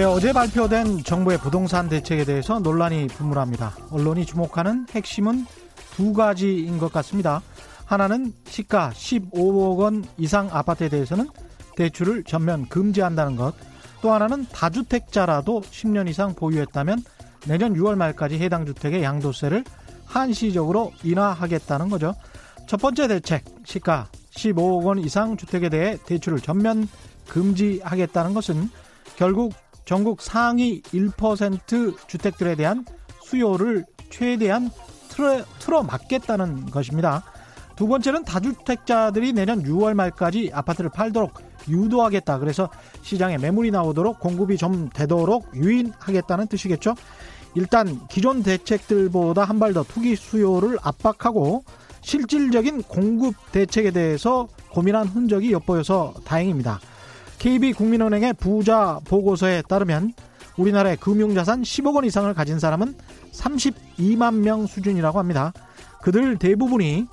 네, 어제 발표된 정부의 부동산 대책에 대해서 논란이 분분합니다. 언론이 주목하는 핵심은 두 가지인 것 같습니다. 하나는 시가 15억 원 이상 아파트에 대해서는 대출을 전면 금지한다는 것. 또 하나는 다주택자라도 10년 이상 보유했다면 내년 6월 말까지 해당 주택의 양도세를 한시적으로 인하하겠다는 거죠. 첫 번째 대책, 시가 15억 원 이상 주택에 대해 대출을 전면 금지하겠다는 것은 결국 전국 상위 1% 주택들에 대한 수요를 최대한 틀어, 틀어 막겠다는 것입니다. 두 번째는 다주택자들이 내년 6월 말까지 아파트를 팔도록 유도하겠다. 그래서 시장에 매물이 나오도록 공급이 좀 되도록 유인하겠다는 뜻이겠죠. 일단 기존 대책들보다 한 발 더 투기 수요를 압박하고 실질적인 공급 대책에 대해서 고민한 흔적이 엿보여서 다행입니다. KB국민은행의 부자 보고서에 따르면 우리나라의 금융자산 10억 원 이상을 가진 사람은 32만 명 수준이라고 합니다. 그들 대부분이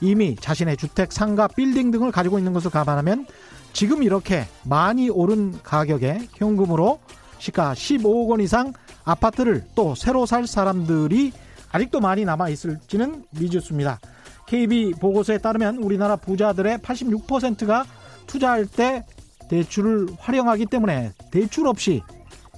이미 자신의 주택, 상가, 빌딩 등을 가지고 있는 것을 감안하면 지금 이렇게 많이 오른 가격에 현금으로 시가 15억 원 이상 아파트를 또 새로 살 사람들이 아직도 많이 남아 있을지는 미지수입니다. KB 보고서에 따르면 우리나라 부자들의 86%가 투자할 때 대출을 활용하기 때문에 대출 없이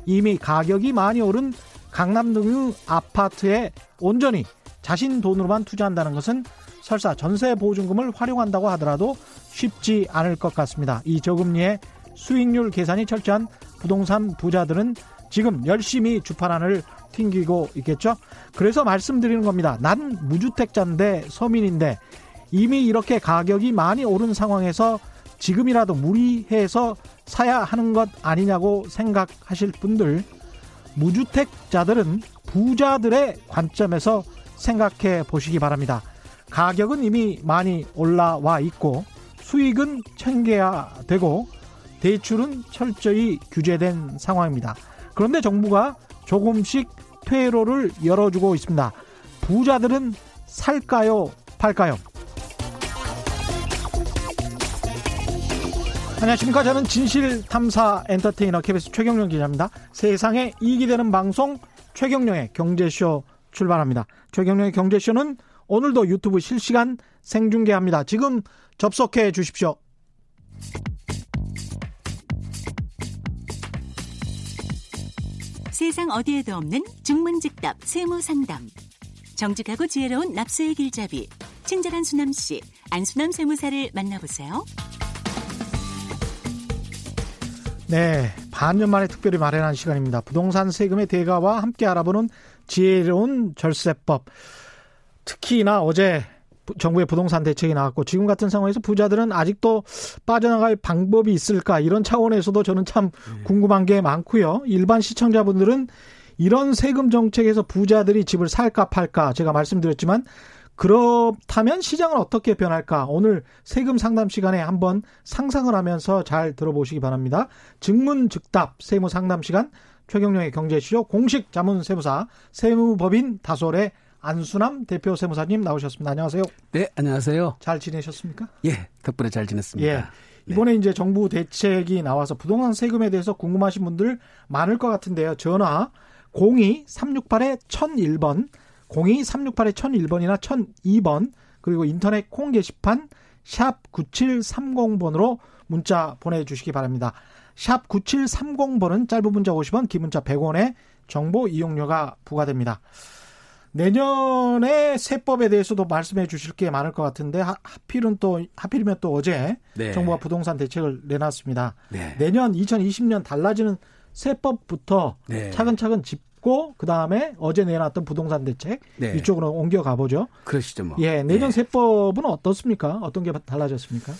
이미 가격이 많이 오른 강남 등 아파트에 온전히 자신 돈으로만 투자한다는 것은 설사 전세 보증금을 활용한다고 하더라도 쉽지 않을 것 같습니다. 이 저금리의 수익률 계산이 철저한 부동산 부자들은 지금 열심히 주판안을 튕기고 있겠죠. 그래서 말씀드리는 겁니다. 난 무주택자인데 서민인데 이미 이렇게 가격이 많이 오른 상황에서 지금이라도 무리해서 사야 하는 것 아니냐고 생각하실 분들 무주택자들은 부자들의 관점에서 생각해 보시기 바랍니다. 가격은 이미 많이 올라와 있고 수익은 챙겨야 되고 대출은 철저히 규제된 상황입니다. 그런데 정부가 조금씩 퇴로를 열어주고 있습니다. 부자들은 살까요? 팔까요? 안녕하십니까. 저는 진실탐사 엔터테이너 KBS 최경영 기자입니다. 세상에 이익이 되는 방송 최경영의 경제쇼 출발합니다. 최경영의 경제쇼는 오늘도 유튜브 실시간 생중계합니다. 지금 접속해 주십시오. 세상 어디에도 없는 중문직답 세무상담. 정직하고 지혜로운 납세의 길잡이. 친절한 수남씨, 안수남 세무사를 만나보세요. 네, 반년 만에 특별히 마련한 시간입니다. 부동산 세금의 대가와 함께 알아보는 지혜로운 절세법. 특히나 어제 정부의 부동산 대책이 나왔고 지금 같은 상황에서 부자들은 아직도 빠져나갈 방법이 있을까 이런 차원에서도 저는 참 네. 궁금한 게 많고요. 일반 시청자분들은 이런 세금 정책에서 부자들이 집을 살까 팔까 제가 말씀드렸지만 그렇다면 시장은 어떻게 변할까? 오늘 세금 상담 시간에 한번 상상을 하면서 잘 들어보시기 바랍니다. 증문즉답 세무 상담 시간 최경령의 경제시죠 공식 자문 세무사 세무법인 다솔의 안수남 대표 세무사님 나오셨습니다. 안녕하세요. 네, 안녕하세요. 잘 지내셨습니까? 예, 덕분에 잘 지냈습니다. 예. 네. 이번에 네. 이제 정부 대책이 나와서 부동산 세금에 대해서 궁금하신 분들 많을 것 같은데요. 전화 02-368-1001번, 02-368-1001번이나 1002번, 그리고 인터넷 콩 게시판 샵 9730번으로 문자 보내주시기 바랍니다. 샵 9730번은 짧은 문자 50원, 긴 문자 100원에 정보 이용료가 부과됩니다. 내년에 세법에 대해서도 말씀해 주실 게 많을 것 같은데 하 필은 또 하필이면 또 어제 네. 정부가 부동산 대책을 내놨습니다. 네. 내년 2020년 달라지는 세법부터 네. 차근차근 짚 고 그 다음에 어제 내놨던 부동산 대책 네. 이쪽으로 옮겨 가보죠. 그러시죠, 뭐. 예, 내년 네. 세법은 어떻습니까? 어떤 게 달라졌습니까?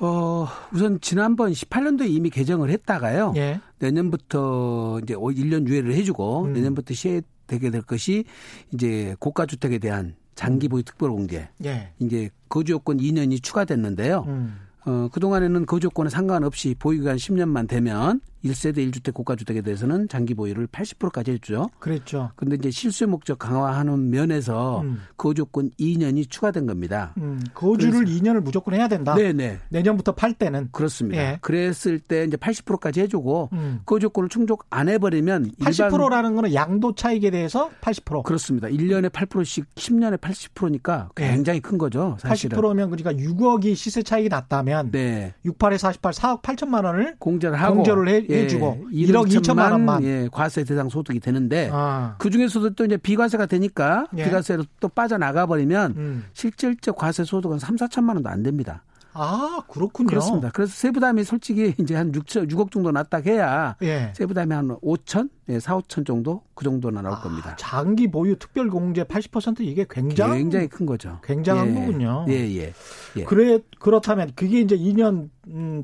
어, 우선 지난번 18년도에 이미 개정을 했다가요. 예. 내년부터 이제 1년 유예를 해주고 음. 내년부터 시행 되게 될 것이 이제 고가 주택에 대한 장기 보유 특별 공제. 예. 이제 거주 요건 2년이 추가됐는데요. 음. 어, 그동안에는 거주 요건에 상관없이 보유 기간 10년만 되면 1세대 1주택 고가주택에 대해서는 장기 보유를 80%까지 해주죠. 그랬죠. 근데 이제 실수의 목적 강화하는 면에서 음. 거주권 2년이 추가된 겁니다. 음, 거주를 그래서, 2년을 무조건 해야 된다. 네네. 내년부터 팔 때는 그렇습니다. 예. 그랬을 때 이제 80%까지 해주고 음. 거주권을 충족 안 해버리면 80%라는 거는 양도 차익에 대해서 80%. 그렇습니다. 1년에 8%씩 10년에 80%니까 굉장히 예. 큰 거죠. 사실은. 80%면 그러니까 6억이 시세 차익이 났다면 네. 68에 48, 4억 8천만 원을 공제를 하고 공제를 해, 예, 해주고 1억 2천만 원만 예, 과세 대상 소득이 되는데 아. 그 중에서도 또 이제 비과세가 되니까 예. 비과세로 또 빠져나가 버리면 음. 실질적 과세 소득은 3, 4천만 원도 안 됩니다. 아, 그렇군요. 그렇습니다. 그래서 세부담이 솔직히 이제 한 6천, 6억 정도 났다 해야 예. 세부담이 한 5천, 예, 4, 5천 정도 그 정도나 나올 아, 겁니다. 장기 보유 특별 공제 80% 이게 굉장히 굉장히 큰 거죠. 굉장한 예. 거군요. 예, 예, 예. 그래 그렇다면 그게 이제 2년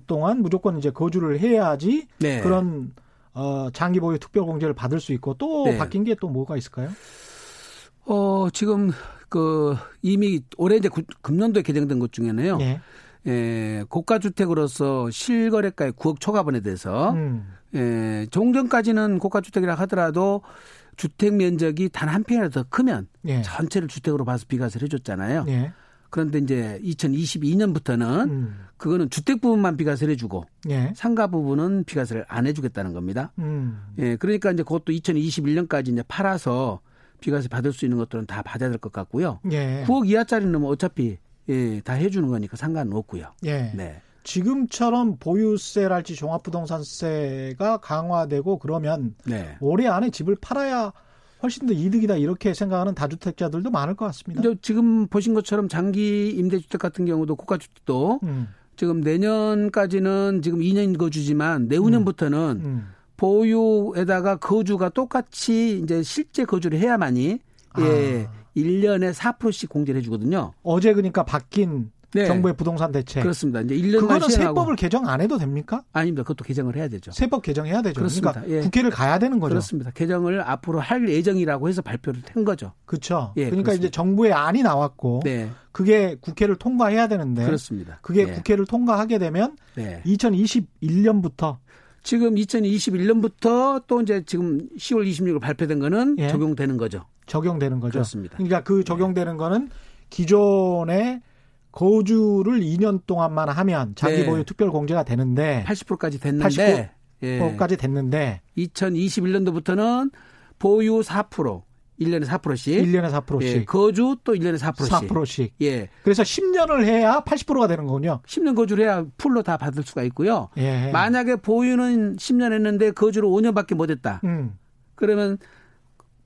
동안 무조건 이제 거주를 해야지 네. 그런 어, 장기 보유 특별 공제를 받을 수 있고 또 네. 바뀐 게 또 뭐가 있을까요? 어, 지금 그 이미 올해 이제 금년도에 개정된 것 중에는요. 예. 예, 고가 주택으로서 실거래가의 9억 초과분에 대해서 음. 예, 종전까지는 고가 주택이라 하더라도 주택 면적이 단 한 평이라도 더 크면 예. 전체를 주택으로 봐서 비과세를 해줬잖아요. 예. 그런데 이제 2022년부터는 음. 그거는 주택 부분만 비과세를 해주고 예. 상가 부분은 비과세를 안 해주겠다는 겁니다. 음. 예, 그러니까 이제 그것도 2021년까지 이제 팔아서 비과세 받을 수 있는 것들은 다 받아야 될 것 같고요. 예. 9억 이하짜리는 뭐 어차피 예, 다 해주는 거니까 상관은 없고요. 예. 네. 지금처럼 보유세랄지 종합부동산세가 강화되고 그러면 네. 올해 안에 집을 팔아야 훨씬 더 이득이다 이렇게 생각하는 다주택자들도 많을 것 같습니다. 지금 보신 것처럼 장기 임대주택 같은 경우도 고가주택도 음. 지금 내년까지는 지금 2년 거주지만 내후년부터는 음. 음. 보유에다가 거주가 똑같이 이제 실제 거주를 해야만이 아. 예 1년에 4%씩 공제를 해주거든요. 어제 그러니까 바뀐 네. 정부의 부동산 대책. 그렇습니다. 이제 1년만 그거는 세법을 개정 안 해도 됩니까? 아닙니다. 그것도 개정을 해야 되죠. 세법 개정해야 되죠. 그렇습니다. 그러니까 예. 국회를 가야 되는 거죠. 그렇습니다. 개정을 앞으로 할 예정이라고 해서 발표를 한 거죠. 그렇죠. 예, 그러니까 그렇습니다. 이제 정부의 안이 나왔고 네. 그게 국회를 통과해야 되는데 그렇습니다. 그게 네. 국회를 통과하게 되면 네. 2021년부터 지금 2021년부터 또 이제 지금 10월 26일 발표된 거는 예. 적용되는 거죠. 적용되는 거죠. 그렇습니다. 그러니까 그 적용되는 네. 거는 기존의 거주를 2년 동안만 하면 자기 네. 보유 특별 공제가 되는데 80%까지 됐는데 80%까지 예. 됐는데 2021년도부터는 보유 4% 1년에 4%씩. 1년에 4%씩. 예, 거주 또 1년에 4%씩. 4%씩. 예. 그래서 10년을 해야 80%가 되는 거군요. 10년 거주를 해야 풀로 다 받을 수가 있고요. 예. 만약에 보유는 10년 했는데 거주를 5년밖에 못 했다. 음. 그러면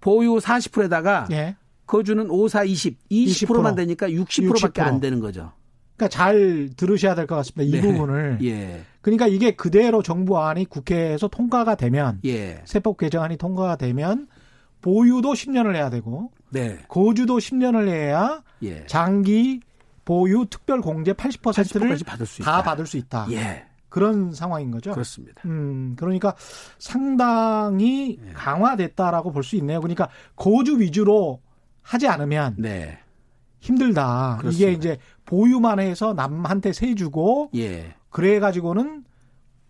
보유 40%에다가 예. 거주는 5, 4, 20, 20%만 20%. 되니까 60%밖에 60%. 안 되는 거죠. 그러니까 잘 들으셔야 될 것 같습니다. 이 네. 부분을. 예. 그러니까 이게 그대로 정부안이 국회에서 통과가 되면 예. 세법 개정안이 통과가 되면 보유도 10년을 해야 되고 네. 거주도 10년을 해야 예. 장기 보유 특별 공제 80%를 받을 수다 받을 수 있다. 예. 그런 상황인 거죠. 그렇습니다. 음, 그러니까 상당히 예. 강화됐다라고 볼 수 있네요. 그러니까 거주 위주로 하지 않으면 네. 힘들다. 그렇습니다. 이게 이제 보유만 해서 남한테 세 주고 예. 그래 가지고는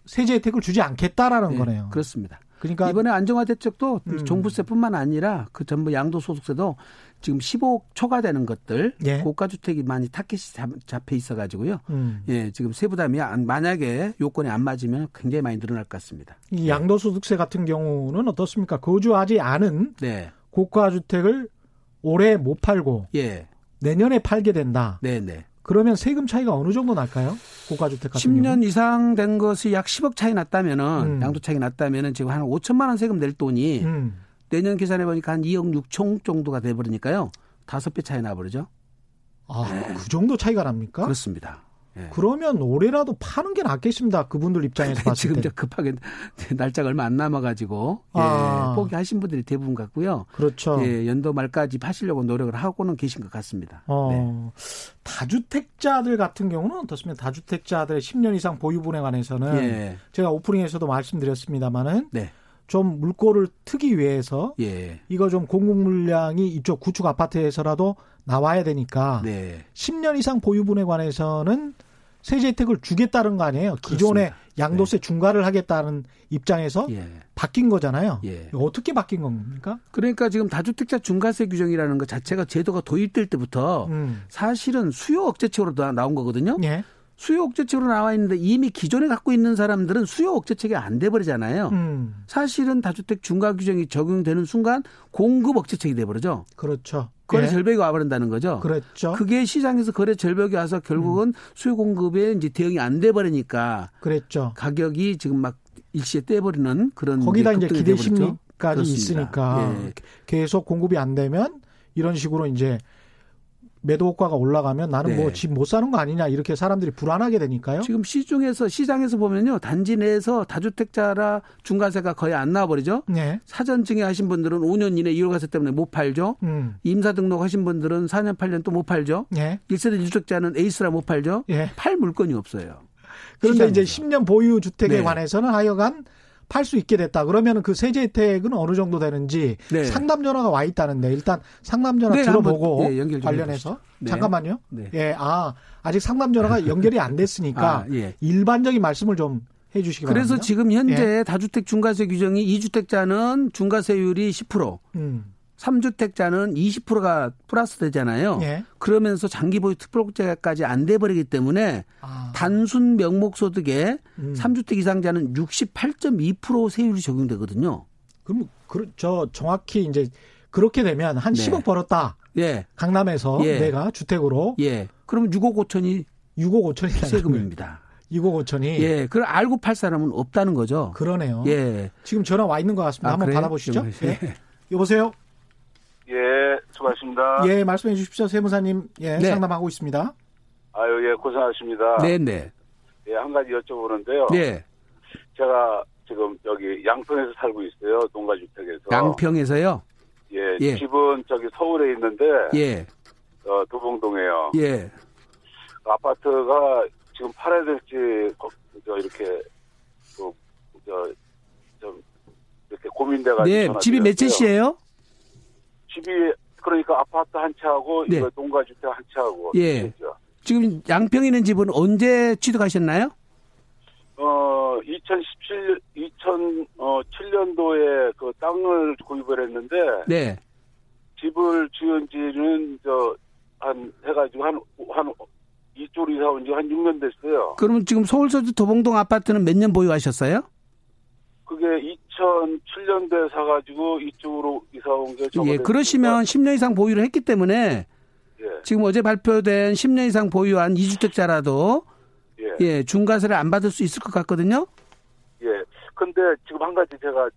세제 혜택을 주지 않겠다라는 네, 거네요. 그렇습니다. 그러니까 이번에 안정화 대책도 음. 종부세뿐만 아니라 그 전부 양도소득세도 지금 15억 초과되는 것들 예. 고가 주택이 많이 타켓이 잡혀 있어 가지고요. 음. 예, 지금 세부담이 만약에 요건이 안 맞으면 굉장히 많이 늘어날 것 같습니다. 이 양도소득세 같은 경우는 어떻습니까? 거주하지 않은 네. 고가 주택을 올해 못 팔고 예. 내년에 팔게 된다. 네, 네. 그러면 세금 차이가 어느 정도 날까요? 고가주택 같은 10년 경우? 이상 된 것이 약 10억 차이 났다면은 음. 양도 차이 났다면은 지금 한 5천만 원 세금 낼 돈이 음. 내년 계산해 보니까 한 2억 6천 정도가 돼 버리니까요. 다섯 배 차이 나 버리죠. 아, 네. 그 정도 차이가 납니까? 그렇습니다. 예. 그러면 올해라도 파는 게 낫겠습니다. 그분들 입장에서 봤을 지금 때. 지금 급하게 날짜가 얼마 안 남아가지고 예, 아. 포기하신 분들이 대부분 같고요. 그렇죠. 예, 연도 말까지 파시려고 노력을 하고는 계신 것 같습니다. 어. 네. 다주택자들 같은 경우는 어떻습니까? 다주택자들의 10년 이상 보유분에 관해서는 예. 제가 오프닝에서도 말씀드렸습니다마는 네. 좀 물꼬를 트기 위해서 예. 이거 좀 공급 물량이 이쪽 구축 아파트에서라도 나와야 되니까 네. 10년 이상 보유분에 관해서는 세제 혜택을 주겠다는 거 아니에요? 기존의 양도세 네. 중과를 하겠다는 입장에서 예. 바뀐 거잖아요. 예. 어떻게 바뀐 겁니까? 그러니까 지금 다주택자 중과세 규정이라는 것 자체가 제도가 도입될 때부터 음. 사실은 수요 억제책으로 나온 거거든요. 예. 수요 억제책으로 나와 있는데 이미 기존에 갖고 있는 사람들은 수요 억제책이 안 돼 버리잖아요. 음. 사실은 다주택 중과 규정이 적용되는 순간 공급 억제책이 돼 버리죠. 그렇죠. 거래 예. 절벽이 와버린다는 거죠. 그렇죠. 그게 시장에서 거래 절벽이 와서 결국은 음. 수요 공급에 이제 대응이 안 돼 버리니까 그랬죠. 가격이 지금 막 일시에 떼버리는 그런 거기다 이제 기대 심리까지 있으니까 예. 계속 공급이 안 되면 이런 식으로 이제 매도 효과가 올라가면 나는 뭐 네. 뭐집 못 사는 거 아니냐 이렇게 사람들이 불안하게 되니까요. 지금 시중에서 시장에서 보면요 단지 내에서 다주택자라 중과세가 거의 안 나와버리죠. 네. 사전 증여하신 분들은 5년 이내 이월과세 때문에 못 팔죠. 음. 임사 등록하신 분들은 4년 8년 또 못 팔죠. 네. 1세대 주택자는 에이스라 못 팔죠. 네. 팔 물건이 없어요. 그런데 시장에서. 이제 10년 보유 주택에 네. 관해서는 하여간 팔 수 있게 됐다. 그러면은 그 세제 혜택은 어느 정도 되는지 네. 상담 전화가 와 있다는데 일단 상담 전화 네, 들어보고 한번, 네, 관련해서 네. 잠깐만요. 네. 예, 아 아직 상담 전화가 연결이 안 됐으니까 아, 예. 일반적인 말씀을 좀 해주시기 바랍니다. 그래서 지금 현재 예. 다주택 중과세 규정이 2주택자는 중과세율이 10%. 음. 3주택자는 20%가 플러스 되잖아요. 예. 그러면서 장기 보유 특별국제까지 안 돼 버리기 때문에 아. 단순 명목 소득에 음. 3주택 이상자는 68.2% 세율이 적용되거든요. 그럼 그, 저 정확히 이제 그렇게 되면 한 네. 10억 벌었다. 예. 강남에서 예. 내가 주택으로. 예. 그럼 6억 5천이 6억 5천이 세금입니다. 6억 5천이. 예. 그걸 알고 팔 사람은 없다는 거죠. 그러네요. 예. 지금 전화 와 있는 것 같습니다. 아, 한번 그래요? 받아보시죠. 예. 여보세요? 예, 수고하십니다. 예, 말씀해 주십시오. 세무사님, 예, 네. 상담하고 있습니다. 아유, 예, 고생하십니다. 네네. 네. 예, 한 가지 여쭤보는데요. 네. 제가 지금 여기 양평에서 살고 있어요. 농가주택에서. 양평에서요? 예, 예. 집은 저기 서울에 있는데. 예. 어, 도봉동에요. 예. 아파트가 지금 팔아야 될지, 저, 이렇게, 그, 저, 좀, 이렇게 고민돼가지고. 네, 집이 몇 채시예요? 집이 그러니까 아파트 한 채하고 네. 이거 농가주택 한 채하고 예. 되죠. 지금 양평에 있는 집은 언제 취득하셨나요? 어 2017, 2007년도에 그 땅을 구입을 했는데 네. 집을 지은 지는 저 한 해가지고 한한 이쪽으로 이사 온 지 한 6년 됐어요. 그러면 지금 서울 서주 도봉동 아파트는 몇 년 보유하셨어요? 그게 2007년도에 사가지고 이쪽으로 이사 온 게 예, 그러시면 10년 이상 보유를 했기 때문에 예. 지금 어제 발표된 10년 이상 보유한 2주택자라도 예. 예, 중과세를 안 받을 수 있을 것 같거든요. 예. 근데 지금 한 가지 제가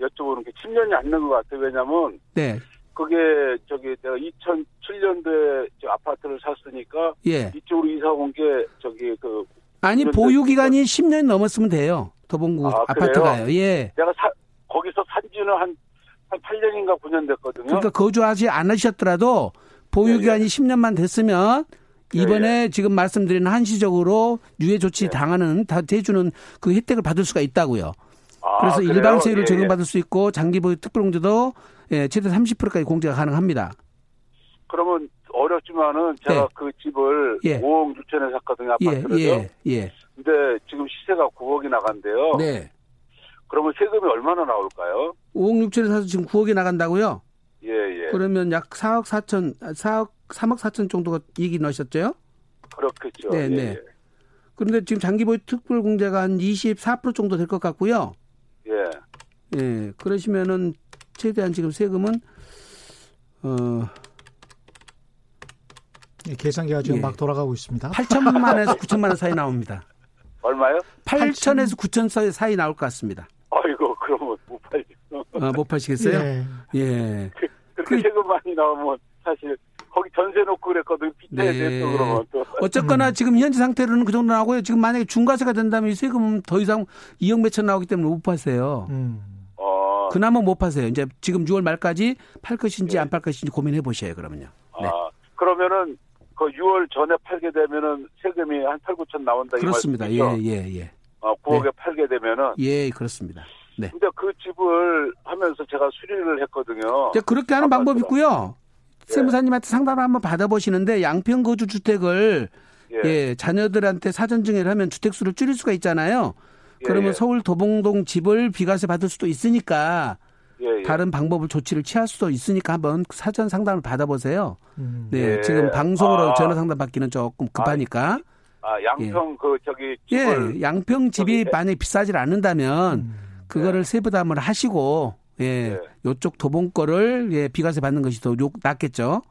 여쭤보는 게 10년이 안 된 것 같아요. 왜냐면 네. 그게 저기 내가 2007년도에 저 아파트를 샀으니까 예. 이쪽으로 이사 온 게 저기 그 아니 보유 기간이 10년이 넘었으면 돼요. 도봉구 아, 파트 가요 예. 내가 사, 거기서 산지는 한, 한 8년인가 9년 됐거든요. 그러니까 거주하지 않으셨더라도 보유 기간이 예, 예. 10년만 됐으면 예, 이번에 예. 지금 말씀드린 한시적으로 유예 조치 예. 당하는 다 해주는 그 혜택을 받을 수가 있다고요. 아, 그래서 그래요? 일반 세율을 예, 적용받을 수 있고 장기 보유 특별공제도 예, 최대 30%까지 공제가 가능합니다. 그러면 어렵지만은 제가 네. 그 집을 예. 5억 6천에 샀거든요 아파트를요. 예, 예, 예. 근데 지금 시세가 9억이 나간대요. 네. 그러면 세금이 얼마나 나올까요? 5억 6천에 사서 지금 9억이 나간다고요? 예, 예. 그러면 약 4억 4천, 4억 3억 4천 정도가 이익이 나셨죠? 그렇겠죠. 네, 예, 네. 예. 그런데 지금 장기보유 특별공제가 한 24% 정도 될 것 같고요. 예. 예. 그러시면은 최대한 지금 세금은 어 예, 계산기가 지금 예. 막 돌아가고 있습니다. 8천만에서 9천만 원 사이 나옵니다. 얼마요? 8천에서 9천 사이, 사이 나올 것 같습니다. 아이고, 그러면 못 팔죠. 아, 못 파시겠어요? 예. 예. 그, 그렇게 그, 세금 많이 나오면 사실 거기 전세 놓고 그랬거든. 빚내야 네. 또 그러면 또. 어쨌거나 음. 지금 현재 상태로는 그 정도 나오고요. 지금 만약에 중과세가 된다면 세금 더 이상 2억 몇천 나오기 때문에 못 파세요. 음. 어. 그나마 못 파세요. 이제 지금 6월 말까지 팔 것인지 네. 안팔 것인지 고민해 보셔요. 그러면요. 네. 아, 그러면은 그 6월 전에 팔게 되면은 세금이 한 8, 9천 나온다 그렇습니다. 예, 예, 예. 어, 9억에 네. 팔게 되면은 예, 그렇습니다. 네. 근데 그 집을 하면서 제가 수리를 했거든요. 그렇게 하는 방법이 있고요. 예. 세무사님한테 상담을 한번 받아보시는데 양평 거주 주택을 예. 예. 예. 자녀들한테 사전 증여를 하면 주택 수를 줄일 수가 있잖아요. 예, 그러면 예. 서울 도봉동 집을 비과세 받을 수도 있으니까 예, 예. 다른 방법을 조치를 취할 수도 있으니까 한번 사전 상담을 받아보세요. 음. 네, 지금 방송으로 아. 전화 상담 받기는 조금 급하니까. 아, 아 양평 그 저기 예, 양평 집이 만약에 비싸질 않는다면 음. 그거를 세부담을 하시고 예, 요쪽 도봉 거를 예, 비과세 받는 것이 더 낫겠죠.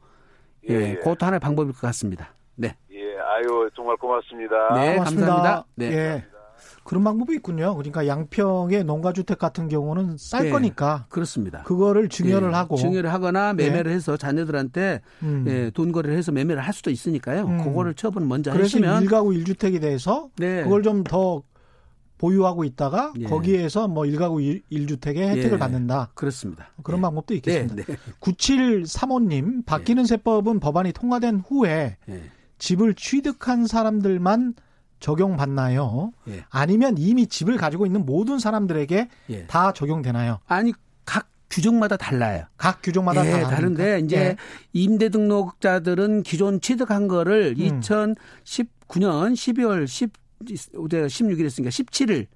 예, 예, 그것도 하나의 방법일 것 같습니다. 네. 예, 아유 정말 고맙습니다. 네, 고맙습니다. 감사합니다. 네. 예. 그런 방법이 있군요. 그러니까 양평의 농가주택 같은 경우는 쌀 네, 거니까. 그렇습니다. 그거를 증여를 네, 하고. 증여를 하거나 매매를 네. 해서 자녀들한테 음. 예, 돈 거래를 해서 매매를 할 수도 있으니까요. 음. 그거를 처분 먼저 그래서 하시면. 1가구 1주택이 돼서 네. 그걸 좀더 보유하고 있다가 예. 거기에서 뭐 1가구 1주택의 혜택을 예. 받는다. 그렇습니다. 그런 예. 방법도 있겠습니다. 네, 네. 9735님, 바뀌는 예. 세법은 법안이 통과된 후에 예. 집을 취득한 사람들만 적용받나요? 예. 아니면 이미 집을 가지고 있는 모든 사람들에게 예. 다 적용되나요? 아니 각 규정마다 달라요. 각 규정마다 예, 다른데 이제 예. 임대 등록자들은 기존 취득한 거를 음. 2019년 12월 10 16일 했으니까 17일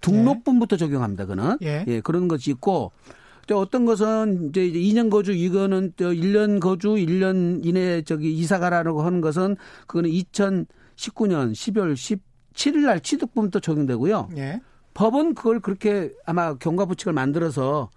등록분부터 적용합니다. 그는 예. 예, 그런 것이 있고 어떤 것은 이제 2년 거주 이거는 1년 거주 1년 이내 저기 이사 가라고 하는 것은 그거는 2000 19년 12월 17일 날 취득분부터 적용되고요. 예. 법은 그걸 그렇게 아마 경과부칙을 만들어서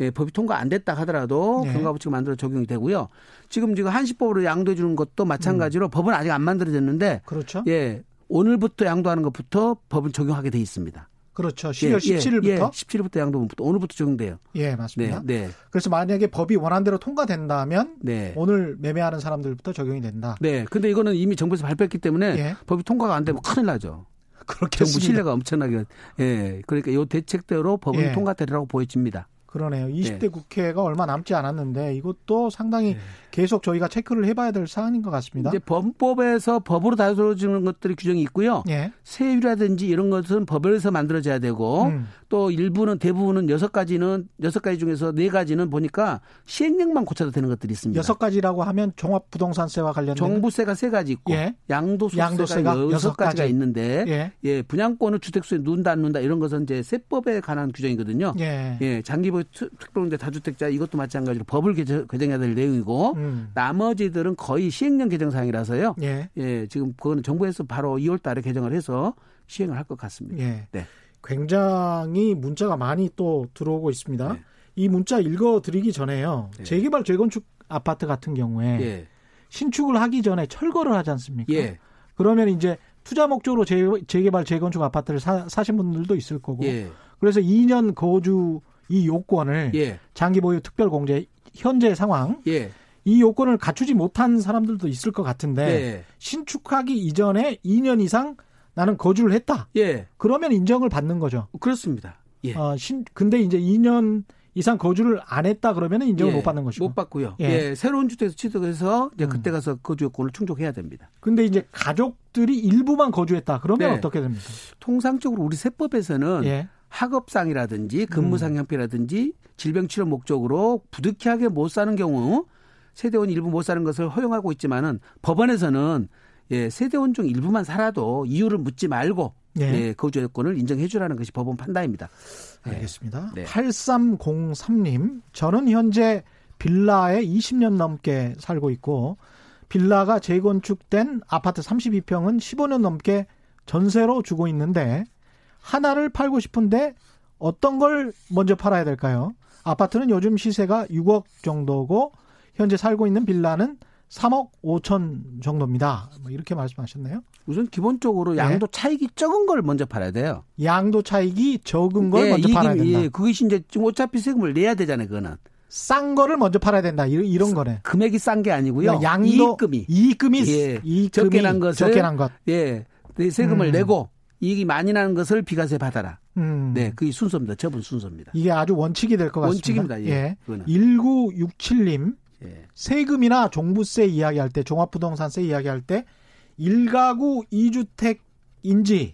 예, 법이 통과 안 됐다 하더라도 예. 경과부칙을 만들어 적용이 되고요. 지금 지금 한시법으로 양도해 주는 것도 마찬가지로 음. 법은 아직 안 만들어졌는데 그렇죠. 예. 오늘부터 양도하는 것부터 법은 적용하게 돼 있습니다. 그렇죠. 12월 예, 17일부터 예, 17일부터 양도분부터 오늘부터 적용돼요. 예, 맞습니다. 네, 네. 그래서 만약에 법이 원안대로 통과된다면 네. 오늘 매매하는 사람들부터 적용이 된다. 네. 근데 이거는 이미 정부에서 발표했기 때문에 예. 법이 통과가 안 되면 큰일 나죠. 그렇게 정부 신뢰가 엄청나게 예. 그러니까 이 대책대로 법은 예. 통과되리라고 보여집니다. 그러네요. 20대 네. 국회가 얼마 남지 않았는데 이것도 상당히 네. 계속 저희가 체크를 해봐야 될 사안인 것 같습니다. 이제 범법에서 법으로 다뤄지는 것들이 규정이 있고요. 네. 세율이라든지 이런 것은 법에서 만들어져야 되고 음. 또 일부는 대부분은 여섯 가지는 여섯 가지 중에서 네 가지는 보니까 시행령만 고쳐도 되는 것들이 있습니다. 여섯 가지라고 하면 종합부동산세와 관련된 정부세가 세 가지 있고 예. 양도소세가, 양도세가 여섯 가지가 있는데 예. 예. 분양권을 주택수에 누운다 안 누운다 이런 것은 이제 세법에 관한 규정이거든요. 예. 예. 장기보유 특별공대 다주택자 이것도 마찬가지로 법을 개정, 개정해야 될 내용이고 음. 나머지들은 거의 시행령 개정 사항이라서요. 예. 예. 지금 그거는 정부에서 바로 2월 달에 개정을 해서 시행을 할 것 같습니다. 예. 네. 굉장히 문자가 많이 또 들어오고 있습니다. 네. 이 문자 읽어 드리기 전에요. 네. 재개발 재건축 아파트 같은 경우에 예. 신축을 하기 전에 철거를 하지 않습니까? 예. 그러면 이제 투자 목적으로 재, 재개발 재건축 아파트를 사, 사신 분들도 있을 거고 예. 그래서 2년 거주 이 요건을 예. 장기 보유 특별 공제 현재 상황 예. 이 요건을 갖추지 못한 사람들도 있을 것 같은데 예. 신축하기 이전에 2년 이상 나는 거주를 했다. 예. 그러면 인정을 받는 거죠. 그렇습니다. 예. 어, 신, 근데 이제 2년 이상 거주를 안 했다 그러면 인정을 예. 못 받는 것이고. 못 받고요. 예. 예. 새로운 주택에서 취득해서 이제 음. 그때 가서 거주 요건을 충족해야 됩니다. 근데 이제 가족들이 일부만 거주했다. 그러면 네. 어떻게 됩니까? 통상적으로 우리 세법에서는 예. 학업상이라든지 근무상 음. 형편이라든지 질병 치료 목적으로 부득이하게 못 사는 경우 세대원 일부 못 사는 것을 허용하고 있지만은 법원에서는 예, 세대원 중 일부만 살아도 이유를 묻지 말고 예. 예 거주 여건을 인정해 주라는 것이 법원 판단입니다. 네. 알겠습니다. 네. 8303님, 저는 현재 빌라에 20년 넘게 살고 있고 빌라가 재건축된 아파트 32평은 15년 넘게 전세로 주고 있는데 하나를 팔고 싶은데 어떤 걸 먼저 팔아야 될까요? 아파트는 요즘 시세가 6억 정도고 현재 살고 있는 빌라는 3억 5천 정도입니다. 뭐 이렇게 말씀하셨네요. 우선 기본적으로 네. 양도 네. 차익이 적은 걸 먼저 팔아야 돼요. 양도 차익이 적은 걸 네, 먼저 이익, 팔아야 된다. 예, 그것이 이제 지금 어차피 세금을 내야 되잖아요. 그거는. 싼 거를 먼저 팔아야 된다. 이런, 이런 거네. 금액이 싼 게 아니고요. 양도 이익금이 이익금이 예, 이익금이 적게 난 것을 적게 난 것. 예. 세금을 음. 내고 이익이 많이 나는 것을 비과세 받아라. 음. 네, 그게 순서입니다. 처분 순서입니다. 이게 아주 원칙이 될 것 같습니다. 원칙입니다. 예. 예. 1967님 예. 세금이나 종부세 이야기할 때 종합부동산세 이야기할 때 1가구 2주택인지